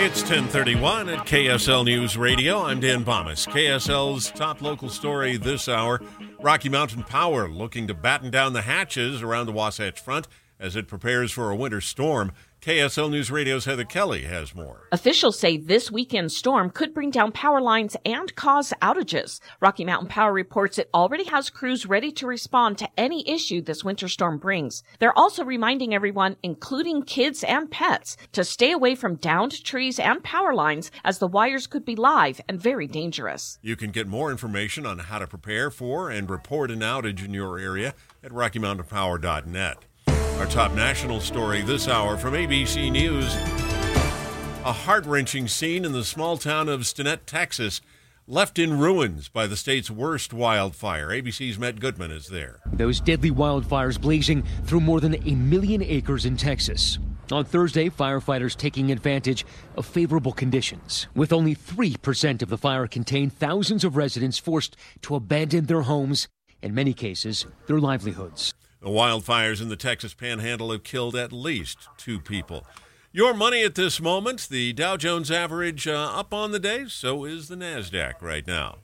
It's 1031 at KSL News Radio. I'm Dan Bammes. KSL's top local story this hour Rocky Mountain Power looking to batten down the hatches around the Wasatch Front as it prepares for a winter storm. KSL News Radio's Heather Kelly has more. Officials say this weekend storm could bring down power lines and cause outages. Rocky Mountain Power reports it already has crews ready to respond to any issue this winter storm brings. They're also reminding everyone, including kids and pets, to stay away from downed trees and power lines as the wires could be live and very dangerous. You can get more information on how to prepare for and report an outage in your area at RockyMountainPower.net. Our top national story this hour from ABC News. A heart wrenching scene in the small town of Stinnett, Texas, left in ruins by the state's worst wildfire. ABC's Matt Gutman is there. Those deadly wildfires blazing through more than a million acres in Texas. On Thursday, firefighters taking advantage of favorable conditions. With only 3% of the fire contained, thousands of residents forced to abandon their homes, in many cases, their livelihoods. The wildfires in the Texas panhandle have killed at least two people. Your money at this moment, the Dow Jones average uh, up on the day, so is the NASDAQ right now.